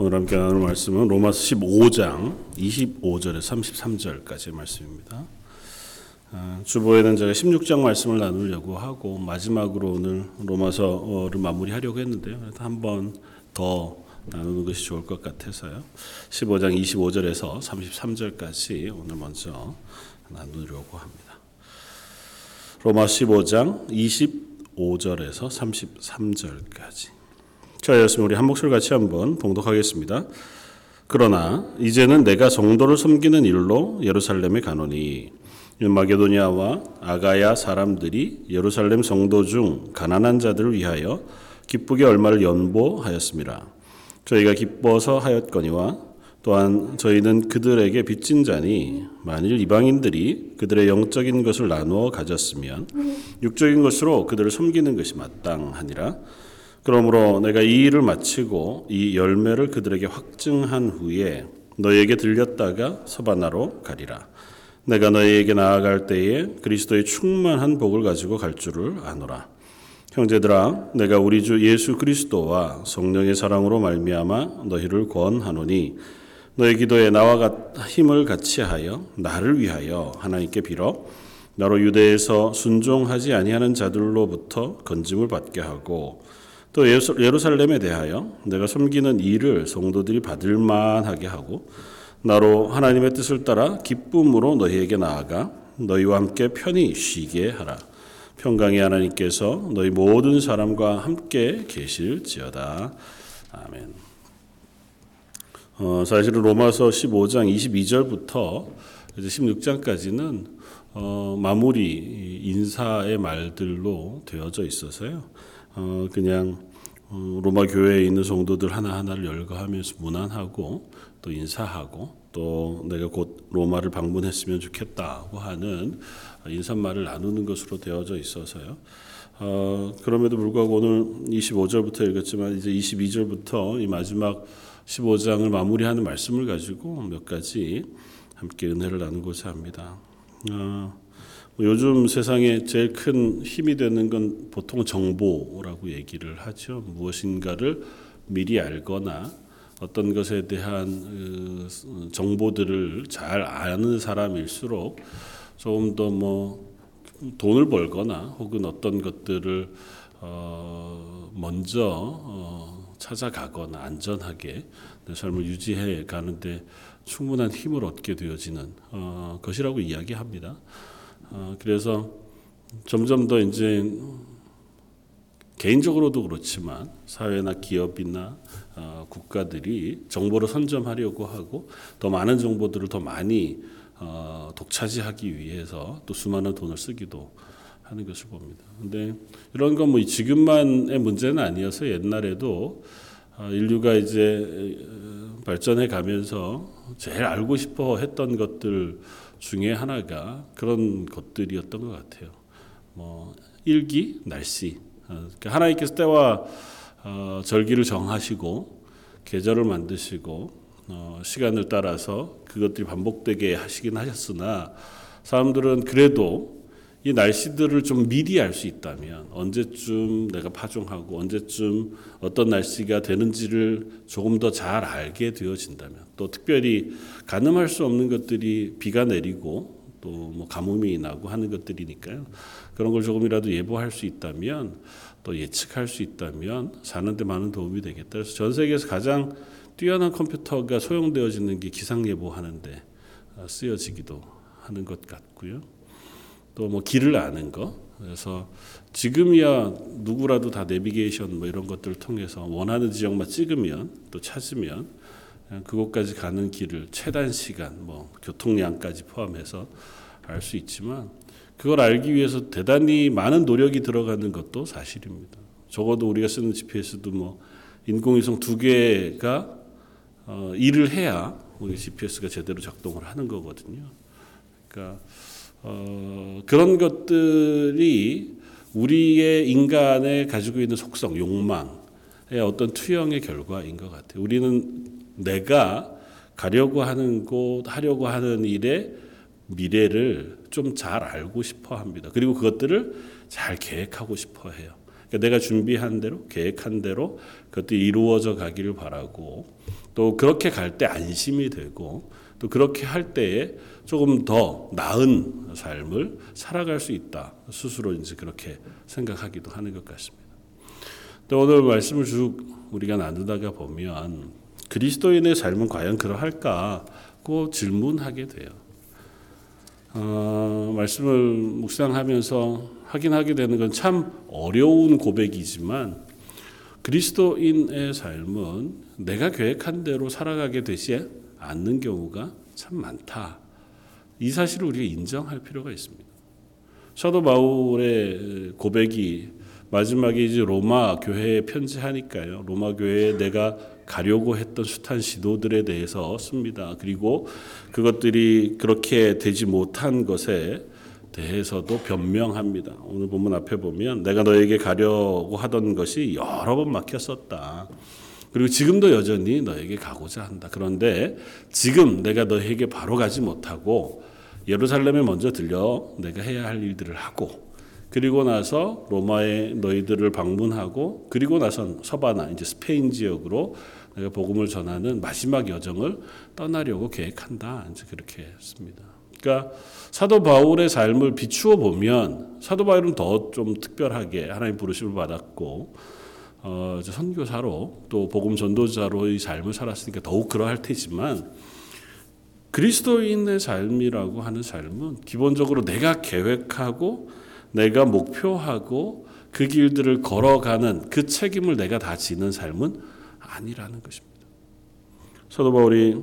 오늘 함께 나눌 말씀은 로마서 15장 25절에서 33절까지의 말씀입니다. 아, 주보에는 제가 16장 말씀을 나누려고 하고 마지막으로 오늘 로마서를 마무리하려고 했는데요. 한 번 더 나누는 것이 좋을 것 같아서요. 15장 25절에서 33절까지 오늘 먼저 나누려고 합니다. 로마 15장 25절에서 33절까지 저였으면 우리 한 목소리 같이 한번 봉독하겠습니다. 그러나 이제는 내가 성도를 섬기는 일로 예루살렘에 가노니 마게도니아와 아가야 사람들이 예루살렘 성도 중 가난한 자들을 위하여 기쁘게 얼마를 연보하였습니다. 저희가 기뻐서 하였거니와 또한 저희는 그들에게 빚진 자니 만일 이방인들이 그들의 영적인 것을 나누어 가졌으면 육적인 것으로 그들을 섬기는 것이 마땅하니라. 그러므로 내가 이 일을 마치고 이 열매를 그들에게 확증한 후에 너에게 들렸다가 서바나로 가리라. 내가 너희에게 나아갈 때에 그리스도의 충만한 복을 가지고 갈 줄을 아노라. 형제들아, 내가 우리 주 예수 그리스도와 성령의 사랑으로 말미암아 너희를 권하노니 너희 기도에 나와 힘을 같이 하여 나를 위하여 하나님께 빌어 나로 유대에서 순종하지 아니하는 자들로부터 건짐을 받게 하고 또 예루살렘에 대하여 내가 섬기는 일을 성도들이 받을 만하게 하고 나로 하나님의 뜻을 따라 기쁨으로 너희에게 나아가 너희와 함께 편히 쉬게 하라. 평강의 하나님께서 너희 모든 사람과 함께 계실지어다. 아멘. 어, 사실은 로마서 15장 22절부터 이제 16장까지는 어, 마무리 인사의 말들로 되어져 있어서요. 어, 그냥 어, 로마 교회에 있는 성도들 하나하나를 열거하면서 문안하고 또 인사하고 또 내가 곧 로마를 방문했으면 좋겠다고 하는 인사말을 나누는 것으로 되어져 있어서요. 어, 그럼에도 불구하고 오늘 25절부터 읽었지만 이제 22절부터 이 마지막 15장을 마무리하는 말씀을 가지고 몇 가지 함께 은혜를 나누고자 합니다. 어, 뭐 요즘 세상에 제일 큰 힘이 되는 건 보통 정보라고 얘기를 하죠. 무엇인가를 미리 알거나 어떤 것에 대한 그 정보들을 잘 아는 사람일수록 조금 더 뭐 돈을 벌거나 혹은 어떤 것들을 어 먼저 어 찾아가거나 안전하게 내 삶을 유지해 가는데 충분한 힘을 얻게 되어지는 어 것이라고 이야기합니다. 어, 그래서 점점 더 이제 개인적으로도 그렇지만 사회나 기업이나 어, 국가들이 정보를 선점하려고 하고 더 많은 정보들을 더 많이 어, 독차지하기 위해서 또 수많은 돈을 쓰기도 하는 것을 봅니다. 근데 이런 건 뭐 지금만의 문제는 아니어서 옛날에도 어, 인류가 이제 어, 발전해 가면서 제일 알고 싶어 했던 것들 중에 하나가 그런 것들이었던 것 같아요. 뭐 일기, 날씨. 어, 그러니까 하나님께서 때와 어, 절기를 정하시고 계절을 만드시고 어, 시간을 따라서 그것들이 반복되게 하시긴 하셨으나 사람들은 그래도 이 날씨들을 좀 미리 알 수 있다면 언제쯤 내가 파종하고 언제쯤 어떤 날씨가 되는지를 조금 더 잘 알게 되어진다면 또 특별히 가늠할 수 없는 것들이 비가 내리고 또 뭐 가뭄이 나고 하는 것들이니까요. 그런 걸 조금이라도 예보할 수 있다면 또 예측할 수 있다면 사는데 많은 도움이 되겠다. 그래서 전 세계에서 가장 뛰어난 컴퓨터가 소용되어지는 게 기상 예보하는데 어, 쓰여지기도 하는 것 같고요. 또 뭐 길을 아는 거. 그래서 지금이야 누구라도 다 내비게이션 뭐 이런 것들을 통해서 원하는 지역만 찍으면 또 찾으면 그곳까지 가는 길을 최단 시간 뭐 교통량까지 포함해서 알 수 있지만 그걸 알기 위해서 대단히 많은 노력이 들어가는 것도 사실입니다. 적어도 우리가 쓰는 GPS도 뭐 인공위성 두 개가 어, 일을 해야 우리 GPS가 제대로 작동을 하는 거거든요. 그러니까 어, 그런 것들이 우리의 인간의 가지고 있는 속성, 욕망의 어떤 투영의 결과인 것 같아요. 우리는 내가 가려고 하는 곳, 하려고 하는 일의 미래를 좀 잘 알고 싶어 합니다. 그리고 그것들을 잘 계획하고 싶어 해요. 그러니까 내가 준비한 대로 계획한 대로 그것들이 이루어져 가기를 바라고 또 그렇게 갈 때 안심이 되고 또 그렇게 할 때에 조금 더 나은 삶을 살아갈 수 있다 스스로 이제 그렇게 생각하기도 하는 것 같습니다. 또 오늘 말씀을 쭉 우리가 나누다가 보면 그리스도인의 삶은 과연 그러할까?고 질문하게 돼요. 어, 말씀을 묵상하면서 확인하게 되는 건 참 어려운 고백이지만 그리스도인의 삶은 내가 계획한 대로 살아가게 되지 않는 경우가 참 많다. 이 사실을 우리가 인정할 필요가 있습니다. 사도 바울의 고백이 마지막에 이제 로마 교회에 편지하니까요. 로마 교회에 내가 가려고 했던 숱한 시도들에 대해서 씁니다. 그리고 그것들이 그렇게 되지 못한 것에 대해서도 변명합니다. 오늘 본문 앞에 보면 내가 너에게 가려고 하던 것이 여러 번 막혔었다. 그리고 지금도 여전히 너에게 가고자 한다. 그런데 지금 내가 너에게 바로 가지 못하고 예루살렘에 먼저 들려 내가 해야 할 일들을 하고 그리고 나서 로마에 너희들을 방문하고 그리고 나선 서바나 이제 스페인 지역으로 내가 복음을 전하는 마지막 여정을 떠나려고 계획한다. 이제 그렇게 했습니다. 그러니까 사도 바울의 삶을 비추어 보면 사도 바울은 더 좀 특별하게 하나님 부르심을 받았고 어, 선교사로 또 복음 전도자로의 삶을 살았으니까 더욱 그러할 테지만 그리스도인의 삶이라고 하는 삶은 기본적으로 내가 계획하고 내가 목표하고 그 길들을 걸어가는 그 책임을 내가 다 지는 삶은 아니라는 것입니다. 사도 바울이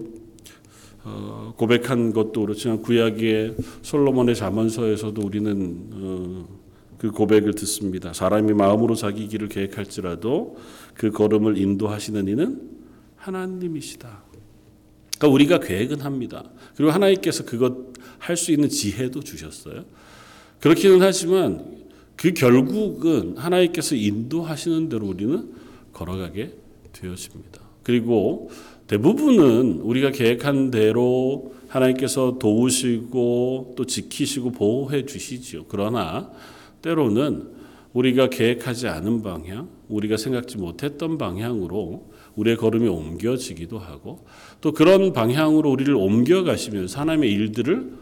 어, 고백한 것도 그렇지만 구약의 솔로몬의 잠언서에서도 우리는 어, 그 고백을 듣습니다. 사람이 마음으로 자기 길을 계획할지라도 그 걸음을 인도하시는 이는 하나님이시다. 그러니까 우리가 계획은 합니다. 그리고 하나님께서 그것 할 수 있는 지혜도 주셨어요. 그렇기는 하지만 그 결국은 하나님께서 인도하시는 대로 우리는 걸어가게 되어집니다. 그리고 대부분은 우리가 계획한 대로 하나님께서 도우시고 또 지키시고 보호해 주시지요. 그러나 때로는 우리가 계획하지 않은 방향, 우리가 생각지 못했던 방향으로 우리의 걸음이 옮겨지기도 하고 또 그런 방향으로 우리를 옮겨가시면서 하나님의 일들을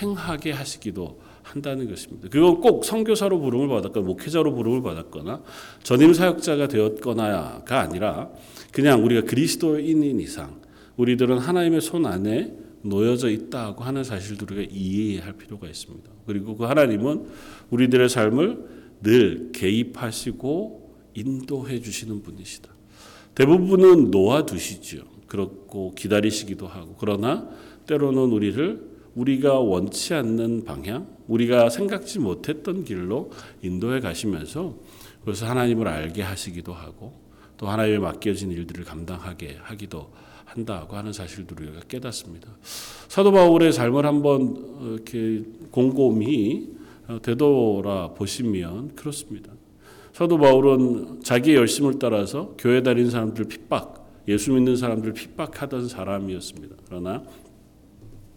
행하게 하시기도 한다는 것입니다. 그건 꼭 선교사로 부름을 받았거나 목회자로 부름을 받았거나 전임 사역자가 되었거나가 아니라 그냥 우리가 그리스도인인 이상 우리들은 하나님의 손 안에 놓여져 있다고 하는 사실들을 우리가 이해할 필요가 있습니다. 그리고 그 하나님은 우리들의 삶을 늘 개입하시고 인도해 주시는 분이시다. 대부분은 놓아두시죠. 그렇고 기다리시기도 하고 그러나 때로는 우리를 우리가 원치 않는 방향, 우리가 생각지 못했던 길로 인도해 가시면서 그래서 하나님을 알게 하시기도 하고 또 하나님의 맡겨진 일들을 감당하게 하기도 한다고 하는 사실들을 우리가 깨닫습니다. 사도 바울의 삶을 한번 이렇게 곰곰이 되돌아 보시면 그렇습니다. 사도 바울은 자기의 열심을 따라서 교회 다니는 사람들 핍박, 예수 믿는 사람들 핍박하던 사람이었습니다. 그러나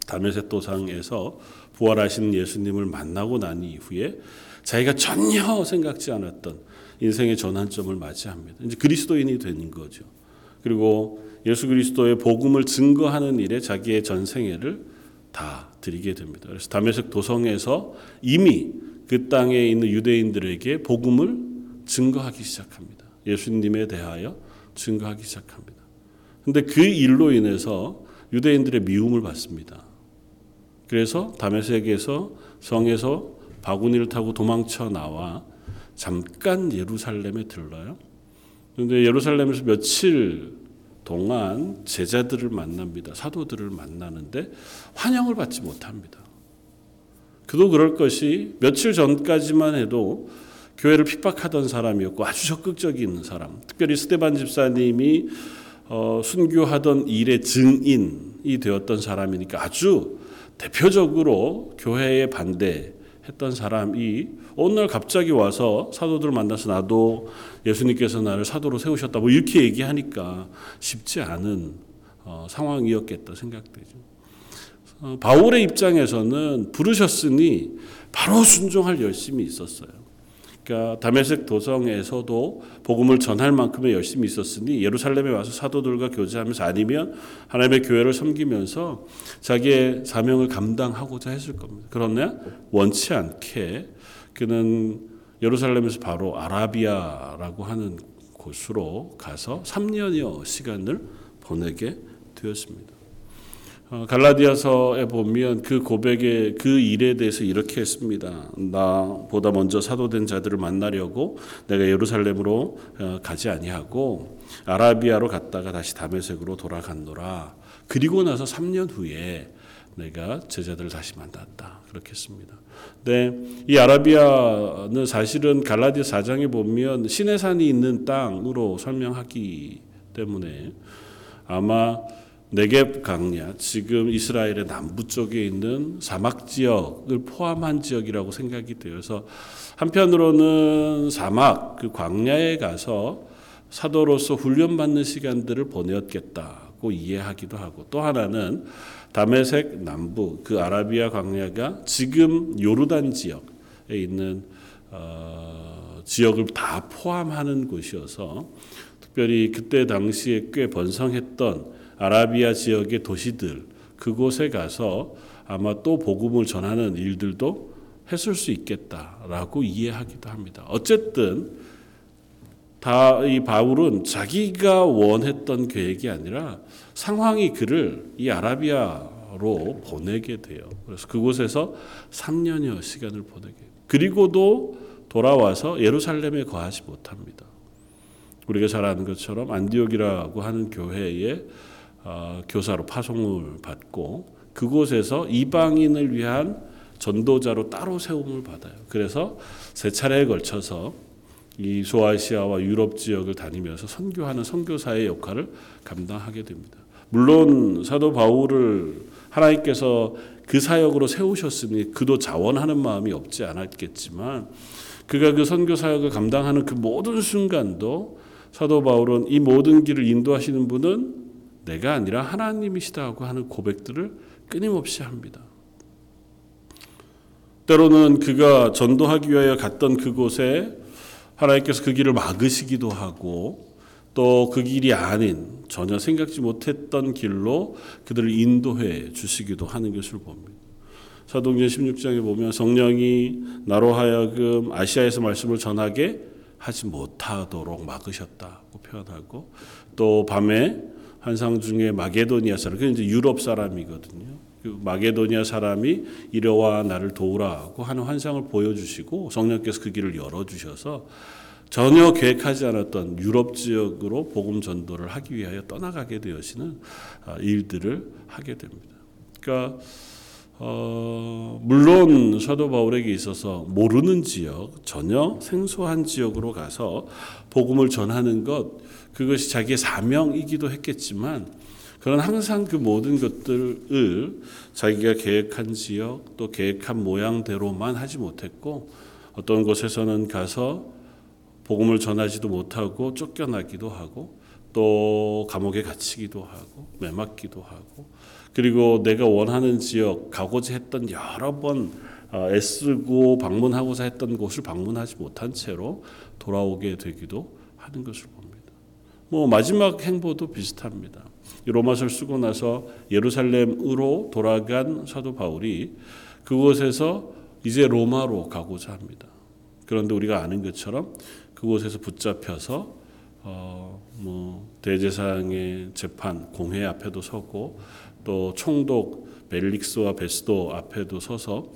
다메섹 도상에서 부활하신 예수님을 만나고 난 이후에 자기가 전혀 생각지 않았던 인생의 전환점을 맞이합니다. 이제 그리스도인이 되는 거죠. 그리고 예수 그리스도의 복음을 증거하는 일에 자기의 전생애를 다 드리게 됩니다. 그래서 다메섹 도성에서 이미 그 땅에 있는 유대인들에게 복음을 증거하기 시작합니다. 예수님에 대하여 증거하기 시작합니다. 근데 그 일로 인해서 유대인들의 미움을 받습니다. 그래서 다메섹에서 성에서 바구니를 타고 도망쳐 나와 잠깐 예루살렘에 들러요. 그런데 예루살렘에서 며칠 동안 제자들을 만납니다. 사도들을 만나는데 환영을 받지 못합니다. 그도 그럴 것이 며칠 전까지만 해도 교회를 핍박하던 사람이었고 아주 적극적인 사람. 특별히 스테반 집사님이 어, 순교하던 일의 증인이 되었던 사람이니까 아주 대표적으로 교회에 반대했던 사람이 날 갑자기 와서 사도들을 만나서 나도 예수님께서 나를 사도로 세우셨다 뭐 이렇게 얘기하니까 쉽지 않은 어, 상황이었겠다 생각되죠. 어, 바울의 입장에서는 부르셨으니 바로 순종할 열심이 있었어요. 그러니까 다메섹 도성에서도 복음을 전할 만큼의 열심히 있었으니 예루살렘에 와서 사도들과 교제하면서 아니면 하나님의 교회를 섬기면서 자기의 사명을 감당하고자 했을 겁니다. 그러나 원치 않게 그는 예루살렘에서 바로 아라비아라고 하는 곳으로 가서 3년여 시간을 보내게 되었습니다. 어, 갈라디아서에 보면 그 고백의 그 일에 대해서 이렇게 했습니다. 나보다 먼저 사도된 자들을 만나려고 내가 예루살렘으로 어, 가지 아니하고 아라비아로 갔다가 다시 다메섹으로 돌아갔노라. 그리고 나서 3년 후에 내가 제자들을 다시 만났다. 그렇게 했습니다. 네, 이 아라비아는 사실은 갈라디아 4장에 보면 시내산이 있는 땅으로 설명하기 때문에 아마 네겝 강야 지금 이스라엘의 남부 쪽에 있는 사막 지역을 포함한 지역이라고 생각이 되어서 한편으로는 사막 그 광야에 가서 사도로서 훈련받는 시간들을 보냈겠다고 이해하기도 하고 또 하나는 다메섹 남부 그 아라비아 광야가 지금 요르단 지역에 있는 어, 지역을 다 포함하는 곳이어서 특별히 그때 당시에 꽤 번성했던 아라비아 지역의 도시들 그곳에 가서 아마 또 복음을 전하는 일들도 했을 수 있겠다라고 이해하기도 합니다. 어쨌든 다 이 바울은 자기가 원했던 계획이 아니라 상황이 그를 이 아라비아로 보내게 돼요. 그래서 그곳에서 3년여 시간을 보내게. 그리고도 돌아와서 예루살렘에 거하지 못합니다. 우리가 잘 아는 것처럼 안디옥이라고 하는 교회에 어, 교사로 파송을 받고 그곳에서 이방인을 위한 전도자로 따로 세움을 받아요. 그래서 세 차례에 걸쳐서 이 소아시아와 유럽 지역을 다니면서 선교하는 선교사의 역할을 감당하게 됩니다. 물론 사도 바울을 하나님께서 그 사역으로 세우셨으니 그도 자원하는 마음이 없지 않았겠지만 그가 그 선교 사역을 감당하는 그 모든 순간도 사도 바울은 이 모든 길을 인도하시는 분은 내가 아니라 하나님이시다고 하는 고백들을 끊임없이 합니다. 때로는 그가 전도하기 위하여 갔던 그곳에 하나님께서 그 길을 막으시기도 하고 또 그 길이 아닌 전혀 생각지 못했던 길로 그들을 인도해 주시기도 하는 것을 봅니다. 사도행전 16장에 보면 성령이 나로 하여금 아시아에서 말씀을 전하게 하지 못하도록 막으셨다고 표현하고 또 밤에 환상 중에 마게도니아 사람, 그 이제 유럽 사람이거든요. 그 마게도니아 사람이 이려와 나를 도우라고 하는 환상을 보여주시고 성령께서 그 길을 열어주셔서 전혀 계획하지 않았던 유럽 지역으로 복음 전도를 하기 위하여 떠나가게 되어지는 아, 일들을 하게 됩니다. 그러니까 어, 물론 사도 바울에게 있어서 모르는 지역, 전혀 생소한 지역으로 가서 복음을 전하는 것 그것이 자기의 사명이기도 했겠지만 그런 항상 그 모든 것들을 자기가 계획한 지역 또 계획한 모양대로만 하지 못했고 어떤 곳에서는 가서 복음을 전하지도 못하고 쫓겨나기도 하고 또 감옥에 갇히기도 하고 매맞기도 하고 그리고 내가 원하는 지역 가고자 했던 여러 번 어, 애쓰고 방문하고자 했던 곳을 방문하지 못한 채로 돌아오게 되기도 하는 것을. 뭐 마지막 행보도 비슷합니다. 로마서를 쓰고 나서 예루살렘으로 돌아간 사도 바울이 그곳에서 이제 로마로 가고자 합니다. 그런데 우리가 아는 것처럼 그곳에서 붙잡혀서 어 뭐 대제사장의 재판 공회 앞에도 서고 또 총독 벨릭스와 베스도 앞에도 서서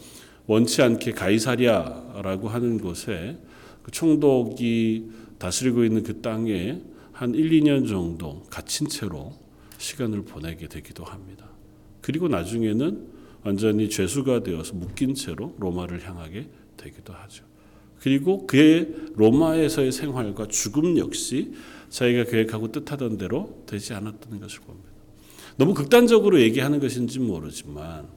원치 않게 가이사리아라고 하는 곳에 그 총독이 다스리고 있는 그 땅에 한 1, 2년 정도 갇힌 채로 시간을 보내게 되기도 합니다. 그리고 나중에는 완전히 죄수가 되어서 묶인 채로 로마를 향하게 되기도 하죠. 그리고 그의 로마에서의 생활과 죽음 역시 자기가 계획하고 뜻하던 대로 되지 않았다는 것을 봅니다. 너무 극단적으로 얘기하는 것인지 모르지만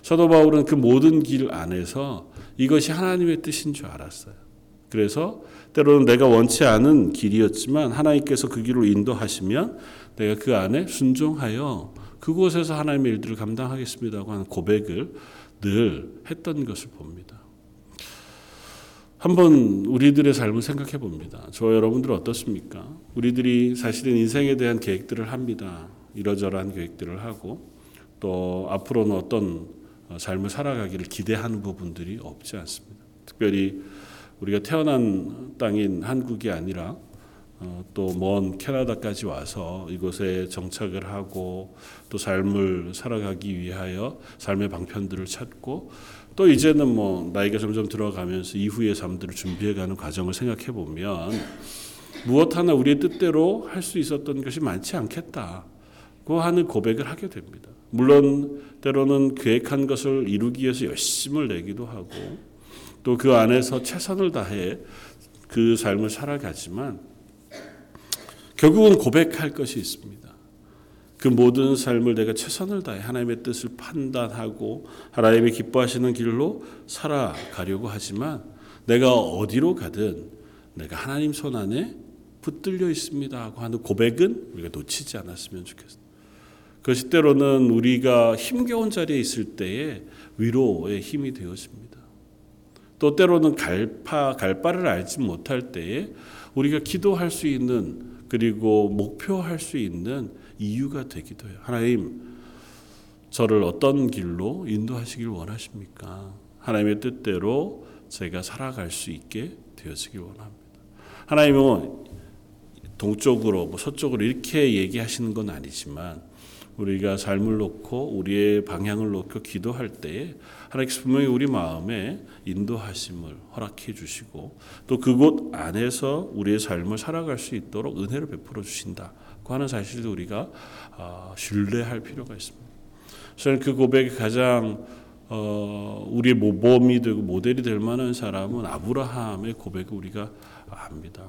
사도 바울은 그 모든 길 안에서 이것이 하나님의 뜻인 줄 알았어요. 그래서 때로는 내가 원치 않은 길이었지만 하나님께서 그 길로 인도하시면 내가 그 안에 순종하여 그곳에서 하나님의 일들을 감당하겠습니다고 하는 고백을 늘 했던 것을 봅니다. 한번 우리들의 삶을 생각해 봅니다. 저 여러분들 어떻습니까? 우리들이 사실은 인생에 대한 계획들을 합니다. 이러저러한 계획들을 하고 또 앞으로는 어떤 삶을 살아가기를 기대하는 부분들이 없지 않습니다. 특별히 우리가 태어난 땅인 한국이 아니라 어, 또먼 캐나다까지 와서 이곳에 정착을 하고 또 삶을 살아가기 위하여 삶의 방편들을 찾고 또 이제는 뭐 나이가 점점 들어가면서 이후의 삶들을 준비해가는 과정을 생각해 보면 무엇 하나 우리의 뜻대로 할 수 있었던 것이 많지 않겠다고 하는 고백을 하게 됩니다. 물론 때로는 계획한 것을 이루기 위해서 열심을 내기도 하고 또 그 안에서 최선을 다해 그 삶을 살아가지만 결국은 고백할 것이 있습니다. 그 모든 삶을 내가 최선을 다해 하나님의 뜻을 판단하고 하나님이 기뻐하시는 길로 살아가려고 하지만 내가 어디로 가든 내가 하나님 손 안에 붙들려 있습니다 하고 하는 고백은 우리가 놓치지 않았으면 좋겠습니다. 그것이 때로는 우리가 힘겨운 자리에 있을 때에 위로의 힘이 되어집니다. 또 때로는 갈파 갈바를 알지 못할 때에 우리가 기도할 수 있는 그리고 목표할 수 있는 이유가 되기도 해요. 하나님, 저를 어떤 길로 인도하시길 원하십니까? 하나님의 뜻대로 제가 살아갈 수 있게 되어지길 원합니다. 하나님은 동쪽으로, 뭐 서쪽으로 이렇게 얘기하시는 건 아니지만 우리가 삶을 놓고 우리의 방향을 놓고 기도할 때에 하나님께서 분명히 우리 마음에 인도하심을 허락해 주시고 또 그곳 안에서 우리의 삶을 살아갈 수 있도록 은혜를 베풀어 주신다고 하는 사실도 우리가 아, 신뢰할 필요가 있습니다. 저는 그 고백이 가장 어, 우리의 모범이 되고 모델이 될 만한 사람은 아브라함의 고백을 우리가 압니다.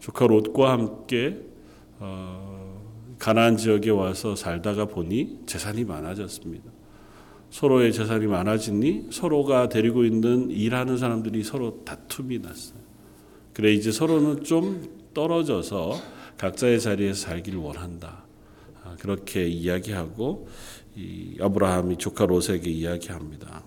조카 롯과 함께 어, 가나안 지역에 와서 살다가 보니 재산이 많아졌습니다. 서로의 재산이 많아지니 서로가 데리고 있는 일하는 사람들이 서로 다툼이 났어요. 그래 이제 서로는 좀 떨어져서 각자의 자리에서 살기를 원한다. 아, 그렇게 이야기하고 이 아브라함이 조카 롯에게 이야기합니다.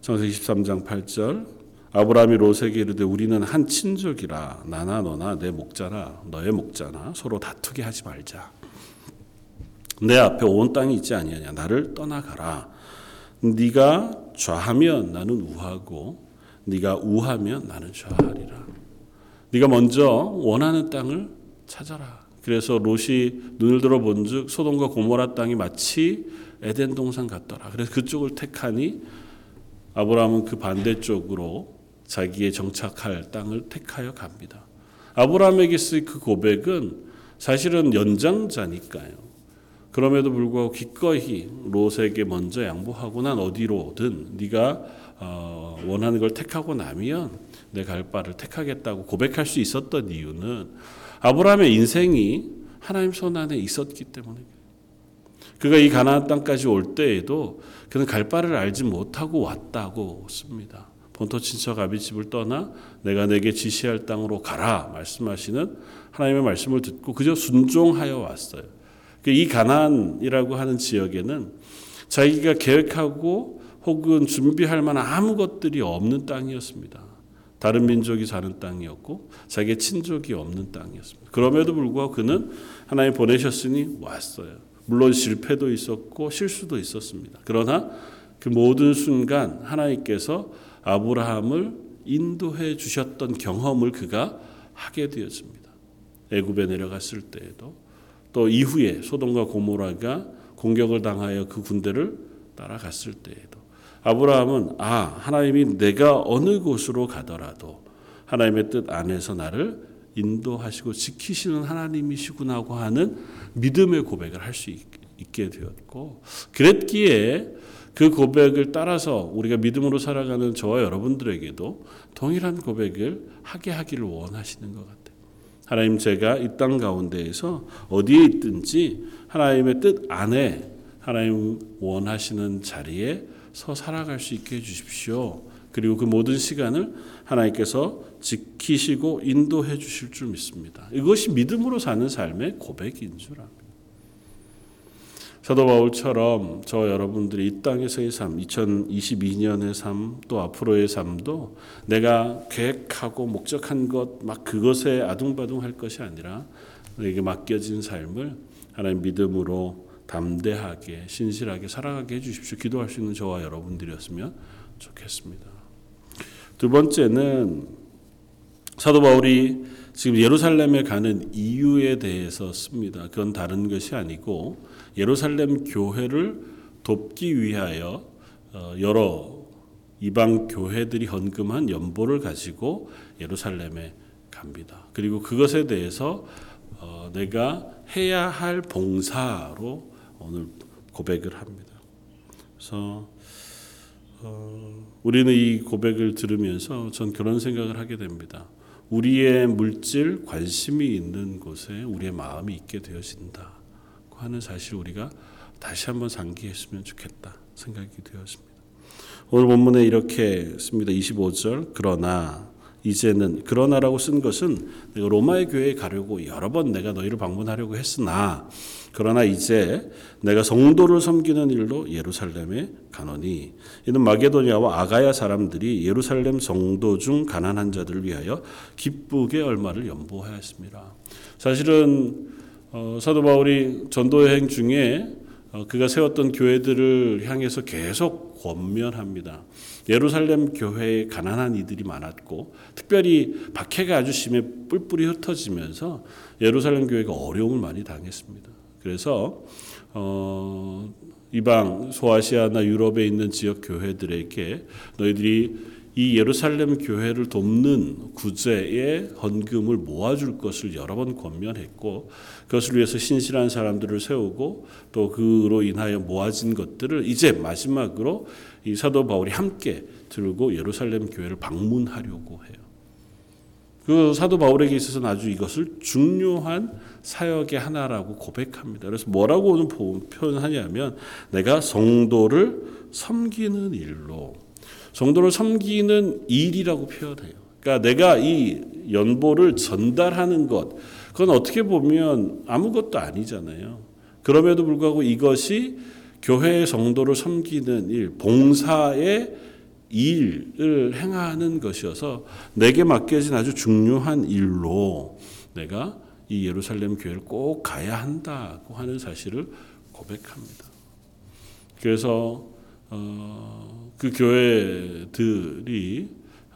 창세기 23장 8절 아브라함이 롯에게 이르되 우리는 한 친족이라 나나 너나 내 목자나 너의 목자나 서로 다투게 하지 말자. 내 앞에 온 땅이 있지 아니하냐 나를 떠나가라. 네가 좌하면 나는 우하고 네가 우하면 나는 좌하리라. 네가 먼저 원하는 땅을 찾아라. 그래서 롯이 눈을 들어 본즉 소돔과 고모라 땅이 마치 에덴 동산 같더라. 그래서 그쪽을 택하니 아브라함은 그 반대쪽으로 자기의 정착할 땅을 택하여 갑니다. 아브라함에게 쓰인 그 고백은 사실은 연장자니까요. 그럼에도 불구하고 기꺼이 롯에게 먼저 양보하고 난 어디로든 네가 어, 원하는 걸 택하고 나면 내 갈 바를 택하겠다고 고백할 수 있었던 이유는 아브라함의 인생이 하나님 손 안에 있었기 때문에 그가 이 가나안 땅까지 올 때에도 그는 갈 바를 알지 못하고 왔다고 씁니다. 본토 친척 아비집을 떠나 내가 내게 지시할 땅으로 가라 말씀하시는 하나님의 말씀을 듣고 그저 순종하여 왔어요. 그이 가나안이라고 하는 지역에는 자기가 계획하고 혹은 준비할 만한 아무 것들이 없는 땅이었습니다. 다른 민족이 사는 땅이었고 자기의 친족이 없는 땅이었습니다. 그럼에도 불구하고 그는 하나님 보내셨으니 왔어요. 물론 실패도 있었고 실수도 있었습니다. 그러나 그 모든 순간 하나님께서 아브라함을 인도해 주셨던 경험을 그가 하게 되었습니다. 애굽에 내려갔을 때에도 또 이후에 소돔과 고모라가 공격을 당하여 그 군대를 따라갔을 때에도 아브라함은 아 하나님이 내가 어느 곳으로 가더라도 하나님의 뜻 안에서 나를 인도하시고 지키시는 하나님이시구나고 하는 믿음의 고백을 할 수 있게 되었고 그랬기에 그 고백을 따라서 우리가 믿음으로 살아가는 저와 여러분들에게도 동일한 고백을 하게 하기를 원하시는 것 같아요. 하나님 제가 이 땅 가운데에서 어디에 있든지 하나님의 뜻 안에 하나님 원하시는 자리에 서 살아갈 수 있게 해주십시오. 그리고 그 모든 시간을 하나님께서 지키시고 인도해 주실 줄 믿습니다. 이것이 믿음으로 사는 삶의 고백인 줄 압니다. 사도 바울처럼 저 여러분들이 이 땅에서의 삶, 2022년의 삶, 또 앞으로의 삶도 내가 계획하고 목적한 것, 막 그것에 아둥바둥 할 것이 아니라 내게 맡겨진 삶을 하나님 믿음으로 담대하게, 신실하게 살아가게 해주십시오. 기도할 수 있는 저와 여러분들이었으면 좋겠습니다. 두 번째는 사도 바울이 지금 예루살렘에 가는 이유에 대해서 씁니다. 그건 다른 것이 아니고 예루살렘 교회를 돕기 위하여 어, 여러 이방 교회들이 헌금한 연보를 가지고 예루살렘에 갑니다. 그리고 그것에 대해서 어, 내가 해야 할 봉사로 오늘 고백을 합니다. 그래서 어, 우리는 이 고백을 들으면서 전 그런 생각을 하게 됩니다. 우리의 물질 관심이 있는 곳에 우리의 마음이 있게 되어진다. 하는 사실 우리가 다시 한번 상기했으면 좋겠다 생각이 되었습니다. 오늘 본문에 이렇게 씁니다. 25절 그러나 이제는 그러나라고 쓴 것은 내가 로마의 교회에 가려고 여러 번 내가 너희를 방문하려고 했으나 그러나 이제 내가 성도를 섬기는 일로 예루살렘에 가노니 이는 마게도니아와 아가야 사람들이 예루살렘 성도 중 가난한 자들을 위하여 기쁘게 얼마를 연보하였습니다. 사실은 어, 사도 바울이 전도 여행 중에 어, 그가 세웠던 교회들을 향해서 계속 권면합니다. 예루살렘 교회에 가난한 이들이 많았고 특별히 박해가 아주 심해 뿔뿔이 흩어지면서 예루살렘 교회가 어려움을 많이 당했습니다. 그래서 어, 이방 소아시아나 유럽에 있는 지역 교회들에게 너희들이 이 예루살렘 교회를 돕는 구제의 헌금을 모아줄 것을 여러 번 권면했고 그것을 위해서 신실한 사람들을 세우고 또 그로 인하여 모아진 것들을 이제 마지막으로 이 사도 바울이 함께 들고 예루살렘 교회를 방문하려고 해요. 그 사도 바울에게 있어서는 아주 이것을 중요한 사역의 하나라고 고백합니다. 그래서 뭐라고 오늘 표현하냐면 내가 성도를 섬기는 일로 성도를 섬기는 일이라고 표현해요. 그러니까 내가 이 연보를 전달하는 것, 그건 어떻게 보면 아무것도 아니잖아요. 그럼에도 불구하고 이것이 교회의 성도를 섬기는 일, 봉사의 일을 행하는 것이어서 내게 맡겨진 아주 중요한 일로 내가 이 예루살렘 교회를 꼭 가야 한다고 하는 사실을 고백합니다. 그래서 어, 그 교회들이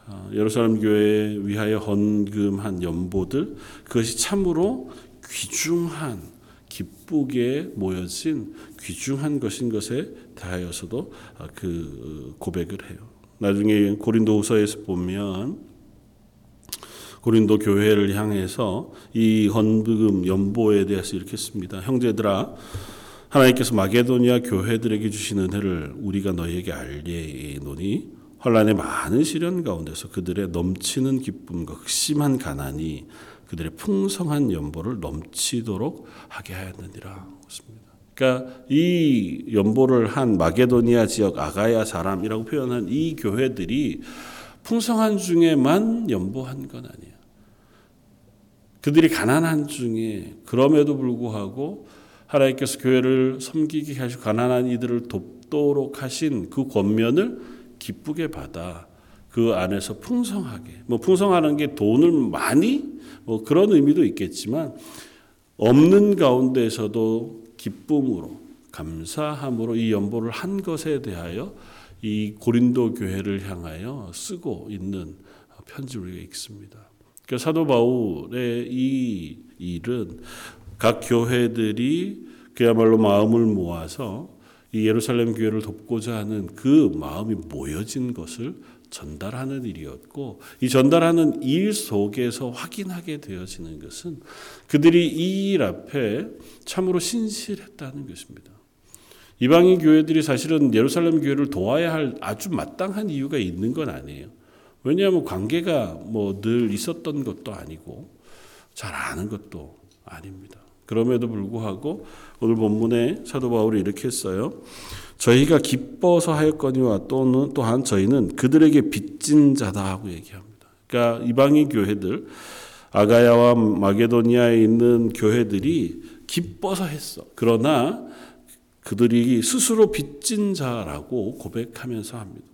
어, 예루살렘 교회에 위하여 헌금한 연보들 그것이 참으로 귀중한 기쁘게 모여진 귀중한 것인 것에 대하여서도 어, 그 고백을 해요. 나중에 고린도후서에서 보면 고린도 교회를 향해서 이 헌금 연보에 대해서 이렇게 씁니다. 형제들아 하나님께서 마게도니아 교회들에게 주신 은혜를 우리가 너희에게 알리노니 환란의 많은 시련 가운데서 그들의 넘치는 기쁨과 극심한 가난이 그들의 풍성한 연보를 넘치도록 하게 하였느니라. 그러니까 이 연보를 한 마게도니아 지역 아가야 사람이라고 표현한 이 교회들이 풍성한 중에만 연보한 건 아니에요. 그들이 가난한 중에 그럼에도 불구하고 하나님께서 교회를 섬기게 하시고 가난한 이들을 돕도록 하신 그 권면을 기쁘게 받아 그 안에서 풍성하게 뭐 풍성하는 게 돈을 많이 뭐 그런 의미도 있겠지만 없는 가운데에서도 기쁨으로 감사함으로 이 연보를 한 것에 대하여 이 고린도 교회를 향하여 쓰고 있는 편지 우리가 읽습니다. 그러니까 사도 바울의 이 일은 각 교회들이 그야말로 마음을 모아서 이 예루살렘 교회를 돕고자 하는 그 마음이 모여진 것을 전달하는 일이었고 이 전달하는 일 속에서 확인하게 되어지는 것은 그들이 이 일 앞에 참으로 신실했다는 것입니다. 이방인 교회들이 사실은 예루살렘 교회를 도와야 할 아주 마땅한 이유가 있는 건 아니에요. 왜냐하면 관계가 뭐 늘 있었던 것도 아니고 잘 아는 것도 아닙니다. 그럼에도 불구하고 오늘 본문에 사도 바울이 이렇게 했어요. 저희가 기뻐서 하였거니와 또는 또한 저희는 그들에게 빚진 자다 하고 얘기합니다. 그러니까 이방인 교회들 아가야와 마게도니아에 있는 교회들이 기뻐서 했어. 그러나 그들이 스스로 빚진 자라고 고백하면서 합니다.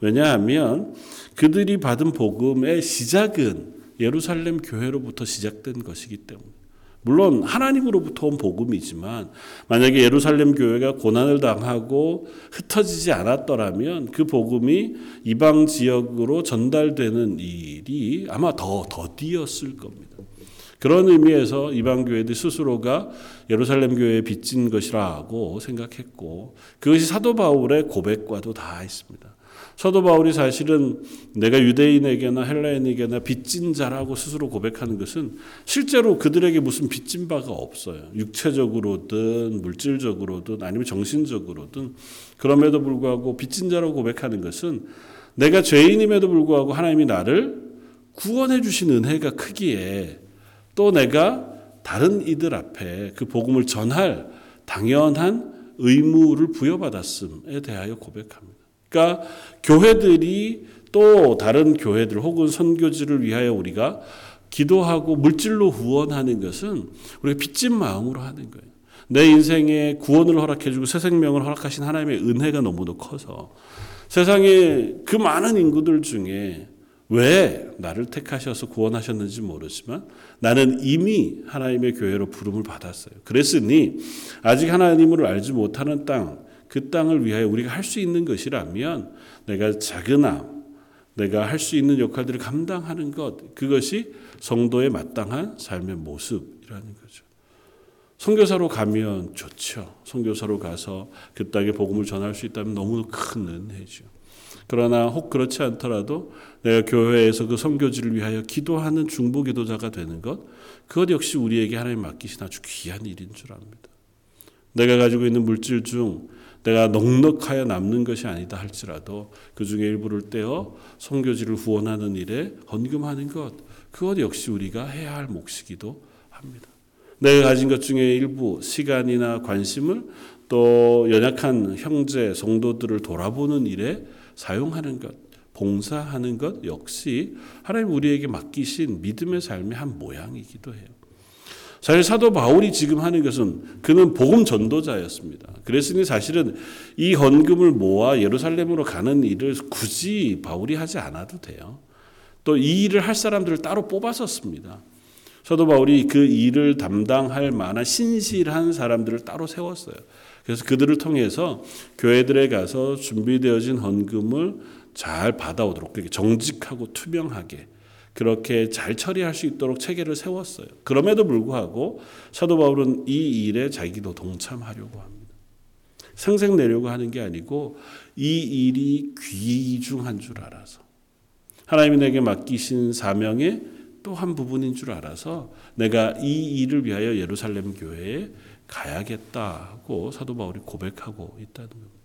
왜냐하면 그들이 받은 복음의 시작은 예루살렘 교회로부터 시작된 것이기 때문에. 물론 하나님으로부터 온 복음이지만 만약에 예루살렘 교회가 고난을 당하고 흩어지지 않았더라면 그 복음이 이방 지역으로 전달되는 일이 아마 더 더디었을 겁니다. 그런 의미에서 이방 교회들 스스로가 예루살렘 교회에 빚진 것이라고 생각했고 그것이 사도 바울의 고백과도 다 있습니다. 사도 바울이 사실은 내가 유대인에게나 헬라인에게나 빚진 자라고 스스로 고백하는 것은 실제로 그들에게 무슨 빚진 바가 없어요. 육체적으로든 물질적으로든 아니면 정신적으로든 그럼에도 불구하고 빚진 자라고 고백하는 것은 내가 죄인임에도 불구하고 하나님이 나를 구원해 주신 은혜가 크기에 또 내가 다른 이들 앞에 그 복음을 전할 당연한 의무를 부여받았음에 대하여 고백합니다. 그러니까 교회들이 또 다른 교회들 혹은 선교지를 위하여 우리가 기도하고 물질로 후원하는 것은 우리가 빚진 마음으로 하는 거예요. 내 인생에 구원을 허락해주고 새 생명을 허락하신 하나님의 은혜가 너무도 커서 세상에 그 많은 인구들 중에 왜 나를 택하셔서 구원하셨는지 모르지만 나는 이미 하나님의 교회로 부름을 받았어요. 그랬으니 아직 하나님을 알지 못하는 땅, 그 땅을 위하여 우리가 할 수 있는 것이라면 내가 작으나 내가 할 수 있는 역할들을 감당하는 것 그것이 성도의 마땅한 삶의 모습이라는 거죠. 선교사로 가면 좋죠. 선교사로 가서 그 땅에 복음을 전할 수 있다면 너무 큰 은혜죠. 그러나 혹 그렇지 않더라도 내가 교회에서 그 선교지를 위하여 기도하는 중보 기도자가 되는 것 그것 역시 우리에게 하나님 맡기신 아주 귀한 일인 줄 압니다. 내가 가지고 있는 물질 중 내가 넉넉하여 남는 것이 아니다 할지라도 그 중에 일부를 떼어 성교지를 후원하는 일에 헌금하는 것 그것 역시 우리가 해야 할 몫이기도 합니다. 내가 가진 것 중에 일부 시간이나 관심을 또 연약한 형제 성도들을 돌아보는 일에 사용하는 것 봉사하는 것 역시 하나님 우리에게 맡기신 믿음의 삶의 한 모양이기도 해요. 사실 사도 바울이 지금 하는 것은 그는 복음 전도자였습니다. 그랬으니 사실은 이 헌금을 모아 예루살렘으로 가는 일을 굳이 바울이 하지 않아도 돼요. 또 이 일을 할 사람들을 따로 뽑았었습니다. 사도 바울이 그 일을 담당할 만한 신실한 사람들을 따로 세웠어요. 그래서 그들을 통해서 교회들에 가서 준비되어진 헌금을 잘 받아오도록 정직하고 투명하게 그렇게 잘 처리할 수 있도록 체계를 세웠어요. 그럼에도 불구하고 사도 바울은 이 일에 자기도 동참하려고 합니다. 생색내려고 하는 게 아니고 이 일이 귀중한 줄 알아서 하나님이 내게 맡기신 사명의 또 한 부분인 줄 알아서 내가 이 일을 위하여 예루살렘 교회에 가야겠다고 사도 바울이 고백하고 있다는 겁니다.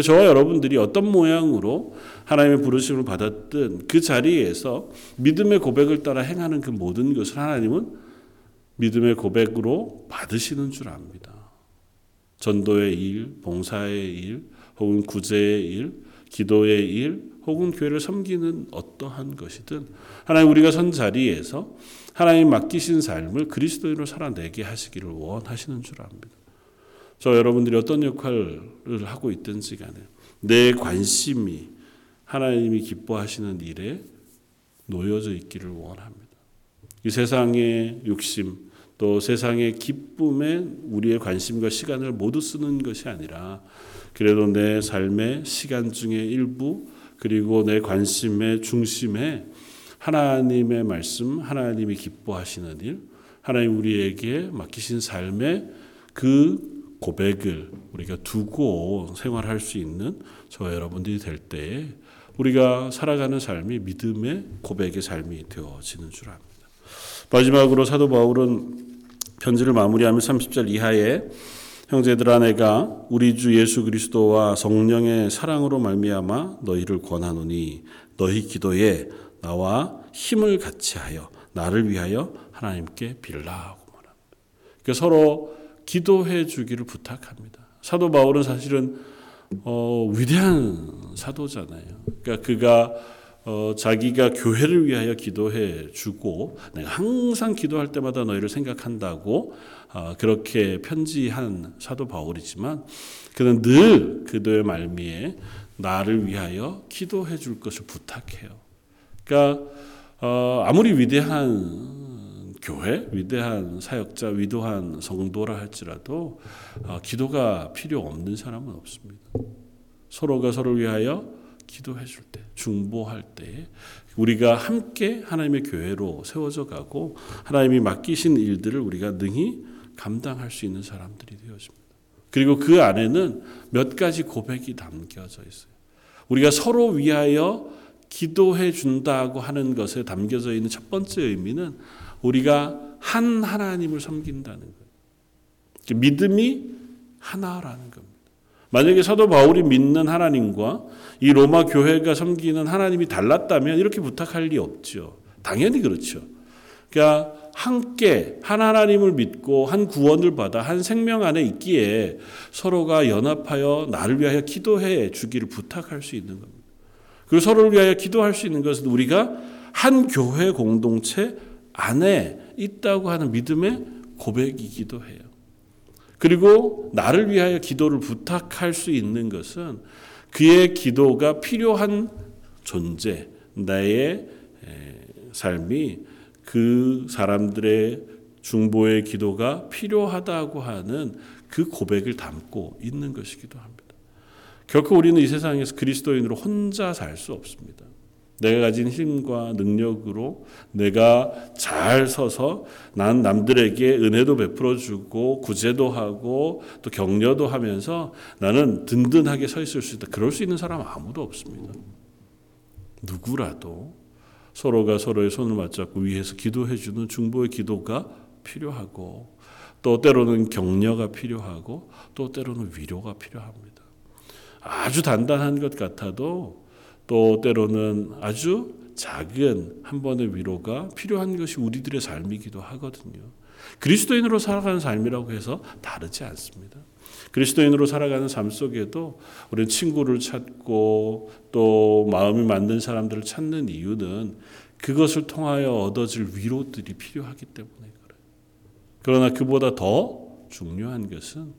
저와 여러분들이 어떤 모양으로 하나님의 부르심을 받았든 그 자리에서 믿음의 고백을 따라 행하는 그 모든 것을 하나님은 믿음의 고백으로 받으시는 줄 압니다. 전도의 일, 봉사의 일, 혹은 구제의 일, 기도의 일, 혹은 교회를 섬기는 어떠한 것이든 하나님 우리가 선 자리에서 하나님 맡기신 삶을 그리스도인으로 살아내게 하시기를 원하시는 줄 압니다. 저 여러분들이 어떤 역할을 하고 있든지 간에 내 관심이 하나님이 기뻐하시는 일에 놓여져 있기를 원합니다. 이 세상의 욕심 또 세상의 기쁨에 우리의 관심과 시간을 모두 쓰는 것이 아니라 그래도 내 삶의 시간 중의 일부 그리고 내 관심의 중심에 하나님의 말씀, 하나님이 기뻐하시는 일, 하나님 우리에게 맡기신 삶의 그 고백을 우리가 두고 생활할 수 있는 저 여러분들이 될 때에 우리가 살아가는 삶이 믿음의 고백의 삶이 되어지는 줄 압니다. 마지막으로 사도 바울은 편지를 마무리하며 30절 이하에 형제들아 내가 우리 주 예수 그리스도와 성령의 사랑으로 말미암아 너희를 권하노니 너희 기도에 나와 힘을 같이 하여 나를 위하여 하나님께 빌라고 말합니다. 그러니까 서로 기도해 주기를 부탁합니다. 사도 바울은 사실은 어, 위대한 사도잖아요. 그러니까 그가 어, 자기가 교회를 위하여 기도해 주고 내가 항상 기도할 때마다 너희를 생각한다고 어, 그렇게 편지한 사도 바울이지만 그는 늘 그들의 말미에 나를 위하여 기도해 줄 것을 부탁해요. 그러니까 어, 아무리 위대한 교회, 위대한 사역자, 위대한 성도라 할지라도 어, 기도가 필요 없는 사람은 없습니다. 서로가 서로를 위하여 기도해 줄 때, 중보할 때 우리가 함께 하나님의 교회로 세워져 가고 하나님이 맡기신 일들을 우리가 능히 감당할 수 있는 사람들이 되어집니다. 그리고 그 안에는 몇 가지 고백이 담겨져 있어요. 우리가 서로 위하여 기도해 준다고 하는 것에 담겨져 있는 첫 번째 의미는 우리가 한 하나님을 섬긴다는 거예요. 믿음이 하나라는 겁니다. 만약에 사도 바울이 믿는 하나님과 이 로마 교회가 섬기는 하나님이 달랐다면 이렇게 부탁할 리 없죠. 당연히 그렇죠. 그러니까 함께 한 하나님을 믿고 한 구원을 받아 한 생명 안에 있기에 서로가 연합하여 나를 위하여 기도해 주기를 부탁할 수 있는 겁니다. 그리고 서로를 위하여 기도할 수 있는 것은 우리가 한 교회 공동체 안에 있다고 하는 믿음의 고백이기도 해요. 그리고 나를 위하여 기도를 부탁할 수 있는 것은 그의 기도가 필요한 존재, 나의 삶이 그 사람들의 중보의 기도가 필요하다고 하는 그 고백을 담고 있는 것이기도 합니다. 결코 우리는 이 세상에서 그리스도인으로 혼자 살 수 없습니다. 내가 가진 힘과 능력으로 내가 잘 서서 난 남들에게 은혜도 베풀어 주고 구제도 하고 또 격려도 하면서 나는 든든하게 서 있을 수 있다. 그럴 수 있는 사람 아무도 없습니다. 누구라도 서로가 서로의 손을 맞잡고 위에서 기도해 주는 중보의 기도가 필요하고 또 때로는 격려가 필요하고 또 때로는 위로가 필요합니다. 아주 단단한 것 같아도 또 때로는 아주 작은 한 번의 위로가 필요한 것이 우리들의 삶이기도 하거든요. 그리스도인으로 살아가는 삶이라고 해서 다르지 않습니다. 그리스도인으로 살아가는 삶 속에도 우리는 친구를 찾고 또 마음이 맞는 사람들을 찾는 이유는 그것을 통하여 얻어질 위로들이 필요하기 때문에 그래요. 그러나 그보다 더 중요한 것은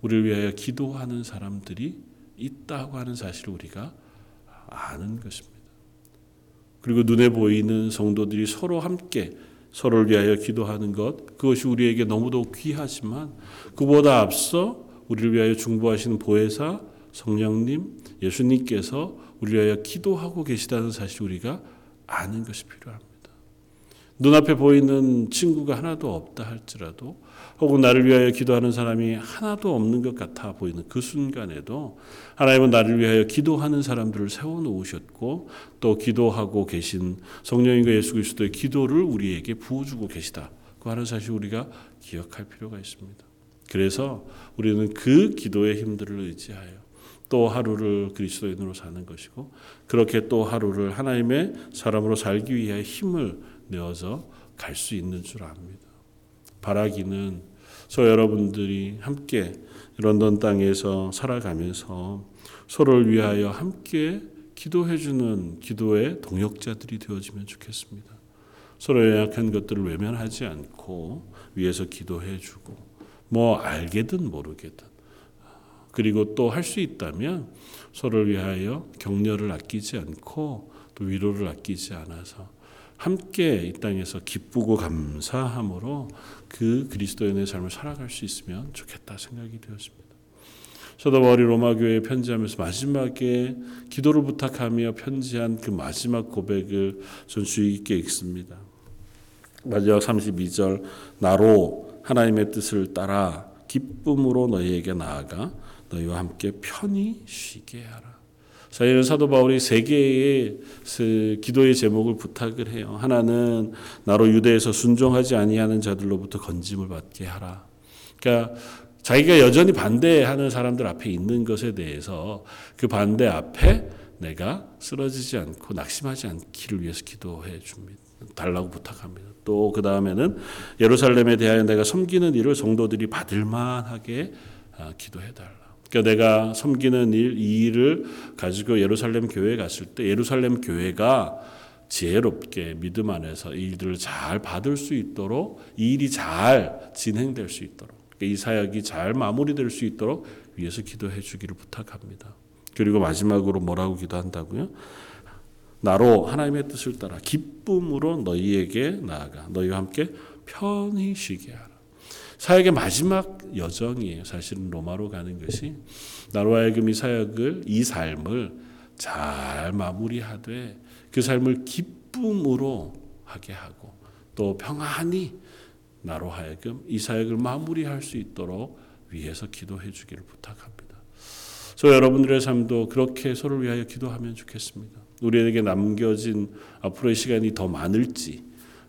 우리를 위하여 기도하는 사람들이 있다고 하는 사실을 우리가 아는 것입니다. 그리고 눈에 보이는 성도들이 서로 함께 서로를 위하여 기도하는 것, 그것이 우리에게 너무도 귀하지만 그보다 앞서 우리를 위하여 중보하시는 보혜사 성령님, 예수님께서 우리를 위하여 기도하고 계시다는 사실 우리가 아는 것이 필요합니다. 눈앞에 보이는 친구가 하나도 없다 할지라도 혹은 나를 위하여 기도하는 사람이 하나도 없는 것 같아 보이는 그 순간에도 하나님은 나를 위하여 기도하는 사람들을 세워 놓으셨고 또 기도하고 계신 성령님과 예수 그리스도의 기도를 우리에게 부어주고 계시다. 그 하는 사실 우리가 기억할 필요가 있습니다. 그래서 우리는 그 기도의 힘들을 의지하여 또 하루를 그리스도인으로 사는 것이고 그렇게 또 하루를 하나님의 사람으로 살기 위해 힘을 내어서 갈 수 있는 줄 압니다. 바라기는 저 여러분들이 함께 런던 땅에서 살아가면서 서로를 위하여 함께 기도해 주는 기도의 동역자들이 되어지면 좋겠습니다. 서로의 약한 것들을 외면하지 않고 위에서 기도해 주고 뭐 알게든 모르게든 그리고 또 할 수 있다면 서로를 위하여 격려를 아끼지 않고 또 위로를 아끼지 않아서 함께 이 땅에서 기쁘고 감사함으로 그 그리스도인의 삶을 살아갈 수 있으면 좋겠다 생각이 되었습니다. 사도 바울이 로마 교회에 편지하면서 마지막에 기도를 부탁하며 편지한 그 마지막 고백을 전 주의 깊게 읽습니다. 마지막 32절 나로 하나님의 뜻을 따라 기쁨으로 너희에게 나아가 너희와 함께 편히 쉬게 하라. 사실은 사도 바울이 세 개의 기도의 제목을 부탁을 해요. 하나는 나로 유대에서 순종하지 아니하는 자들로부터 건짐을 받게 하라. 그러니까 자기가 여전히 반대하는 사람들 앞에 있는 것에 대해서 그 반대 앞에 내가 쓰러지지 않고 낙심하지 않기를 위해서 기도해 줍니다. 달라고 부탁합니다. 또 그 다음에는 예루살렘에 대하여 내가 섬기는 일을 성도들이 받을 만하게 아, 기도해 달라. 그러니까 내가 섬기는 일, 이 일을 가지고 예루살렘 교회에 갔을 때 예루살렘 교회가 지혜롭게 믿음 안에서 이 일들을 잘 받을 수 있도록 이 일이 잘 진행될 수 있도록 그러니까 이 사역이 잘 마무리될 수 있도록 위해서 기도해 주기를 부탁합니다. 그리고 마지막으로 뭐라고 기도한다고요? 나로 하나님의 뜻을 따라 기쁨으로 너희에게 나아가 너희와 함께 편히 쉬게 하라. 사역의 마지막 여정이에요. 사실은 로마로 가는 것이 나로 하여금 이 사역을 이 삶을 잘 마무리하되 그 삶을 기쁨으로 하게 하고 또 평안히 나로 하여금 이 사역을 마무리할 수 있도록 위해서 기도해 주기를 부탁합니다. 저 여러분들의 삶도 그렇게 서로를 위하여 기도하면 좋겠습니다. 우리에게 남겨진 앞으로의 시간이 더 많을지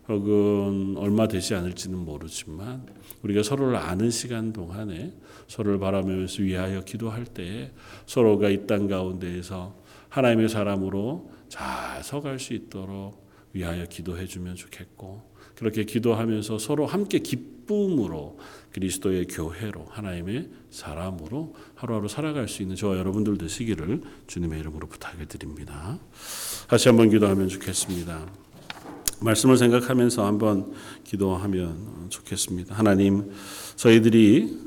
혹은 얼마 되지 않을지는 모르지만 우리가 서로를 아는 시간 동안에 서로를 바라면서 위하여 기도할 때에 서로가 이 땅 가운데에서 하나님의 사람으로 잘 서갈 수 있도록 위하여 기도해 주면 좋겠고 그렇게 기도하면서 서로 함께 기쁨으로 그리스도의 교회로 하나님의 사람으로 하루하루 살아갈 수 있는 저와 여러분들 되시기를 주님의 이름으로 부탁을 드립니다. 다시 한번 기도하면 좋겠습니다. 말씀을 생각하면서 한번 기도하면 좋겠습니다. 하나님, 저희들이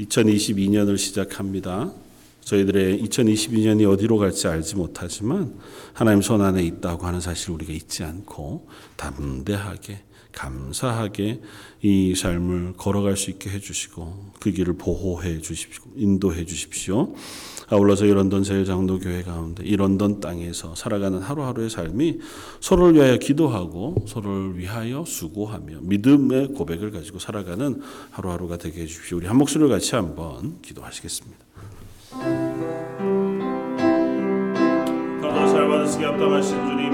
2022년을 시작합니다. 저희들의 2022년이 어디로 갈지 알지 못하지만 하나님 손 안에 있다고 하는 사실 우리가 잊지 않고 담대하게 감사하게 이 삶을 걸어갈 수 있게 해주시고 그 길을 보호해 주십시오. 인도해 주십시오. 아울러 저희 런던 제일장로교회 가운데 이 런던 땅에서 살아가는 하루하루의 삶이 서로를 위하여 기도하고 서로를 위하여 수고하며 믿음의 고백을 가지고 살아가는 하루하루가 되게 해주십시오. 우리 한 목소리를 같이 한번 기도하시겠습니다. 감사를 잘 받으시기 합당하신 주님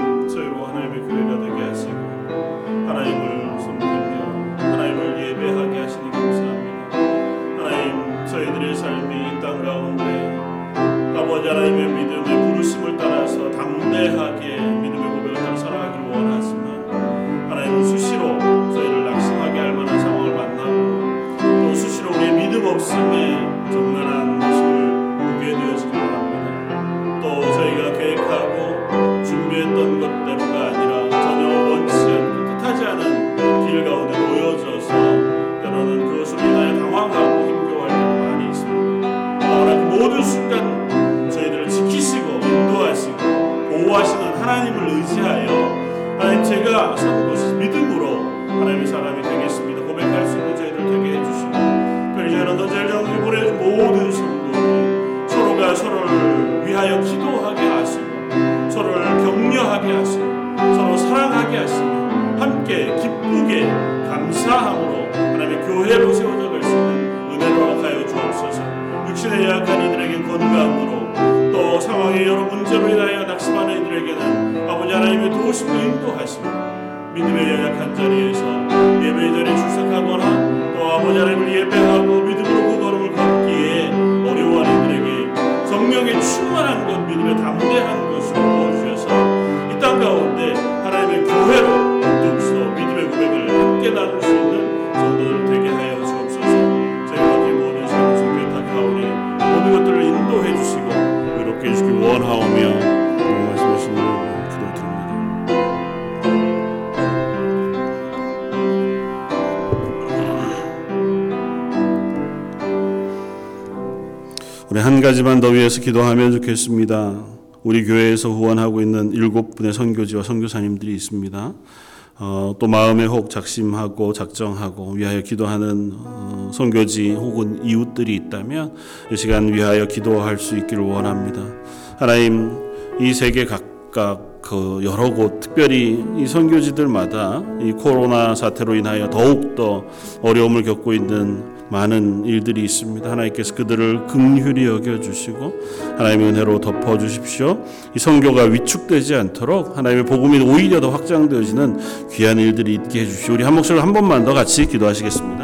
없음에 정난한 모습을 보게 되어지기를 원합니다. 또 저희가 계획하고 준비했던 것대로가 아니라 전혀 원치 않고 뜻하지 않은 길 가운데 놓여져서 때로는 그것으로 인하여 당황하고 힘겨워할 때가 많이 있습니다. 그러나 그 모든 순간 저희들을 지키시고 인도하시고 보호하시는 하나님을 의지하여 하나님 제가 선 곳이 믿음으로 하나님의 사람이 되겠습니다. 도우심과 인도하시고 믿음의 연약한 자리에서 예배의 자리에 출석하거나 또 아버지 하나님을 예배하고 가지만 더 위해서 기도하면 좋겠습니다. 우리 교회에서 후원하고 있는 일곱 분의 선교지와 선교사님들이 있습니다. 어, 또 마음에 혹 작심하고 작정하고 위하여 기도하는 어, 선교지 혹은 이웃들이 있다면 이 시간 위하여 기도할 수 있기를 원합니다. 하나님 이 세계 각각 그 여러 곳 특별히 이 선교지들마다 이 코로나 사태로 인하여 더욱 더 어려움을 겪고 있는 많은 일들이 있습니다. 하나님께서 그들을 긍휼히 여겨 주시고 하나님의 은혜로 덮어 주십시오. 이 선교가 위축되지 않도록 하나님의 복음이 오히려 더 확장되어지는 귀한 일들이 있게 해 주십시오. 우리 한 목소리 한 번만 더 같이 기도하시겠습니다.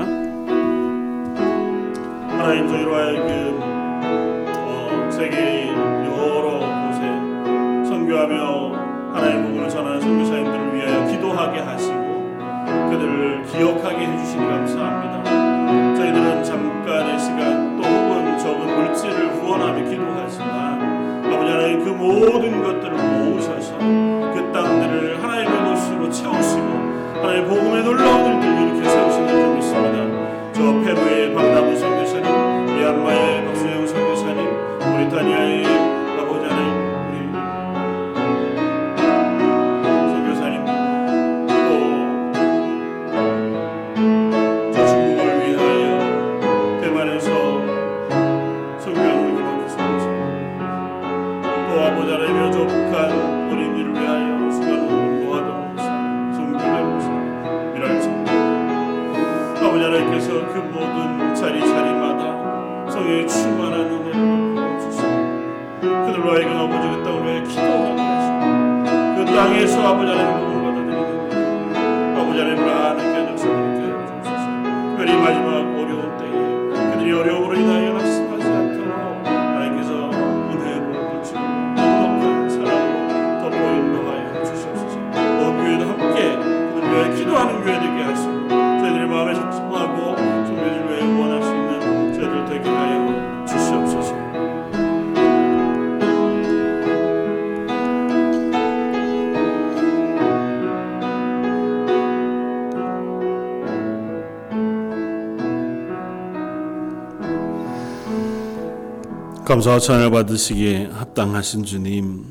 감사와 찬양을 받으시기에 합당하신 주님,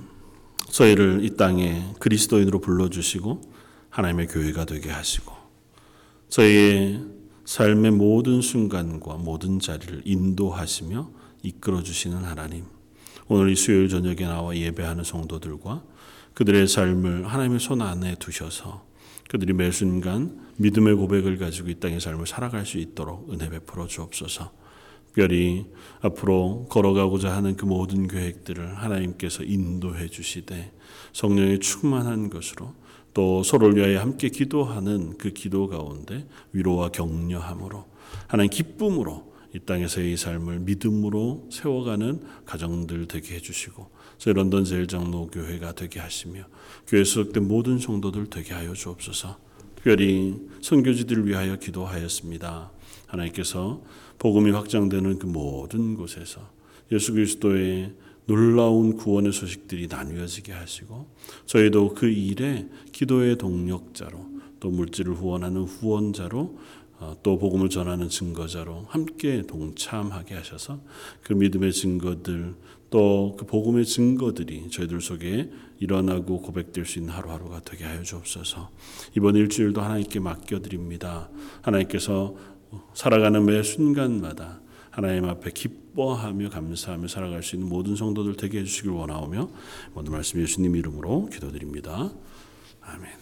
저희를 이 땅에 그리스도인으로 불러주시고 하나님의 교회가 되게 하시고 저희의 삶의 모든 순간과 모든 자리를 인도하시며 이끌어 주시는 하나님. 오늘 이 수요일 저녁에 나와 예배하는 성도들과 그들의 삶을 하나님의 손 안에 두셔서 그들이 매 순간 믿음의 고백을 가지고 이 땅의 삶을 살아갈 수 있도록 은혜 베풀어 주옵소서. 특별히 앞으로 걸어가고자 하는 그 모든 계획들을 하나님께서 인도해 주시되 성령의 충만한 것으로 또 서로를 위하여 함께 기도하는 그 기도 가운데 위로와 격려함으로 하나님 기쁨으로 이 땅에서의 이 삶을 믿음으로 세워가는 가정들 되게 해주시고 저희 런던 제일장로 교회가 되게 하시며 교회 소속된 모든 성도들 되게 하여 주옵소서. 특별히 선교지들을 위하여 기도하였습니다. 하나님께서 복음이 확장되는 그 모든 곳에서 예수 그리스도의 놀라운 구원의 소식들이 나뉘어지게 하시고 저희도 그 일에 기도의 동력자로 또 물질을 후원하는 후원자로 어, 또 복음을 전하는 증거자로 함께 동참하게 하셔서 그 믿음의 증거들 또 그 복음의 증거들이 저희들 속에 일어나고 고백될 수 있는 하루하루가 되게 하여 주옵소서. 이번 일주일도 하나님께 맡겨드립니다. 하나님께서 살아가는 매 순간마다 하나님 앞에 기뻐하며 감사하며 살아갈 수 있는 모든 성도들 되게 해주시길 원하오며 모든 말씀 예수님 이름으로 기도드립니다. 아멘.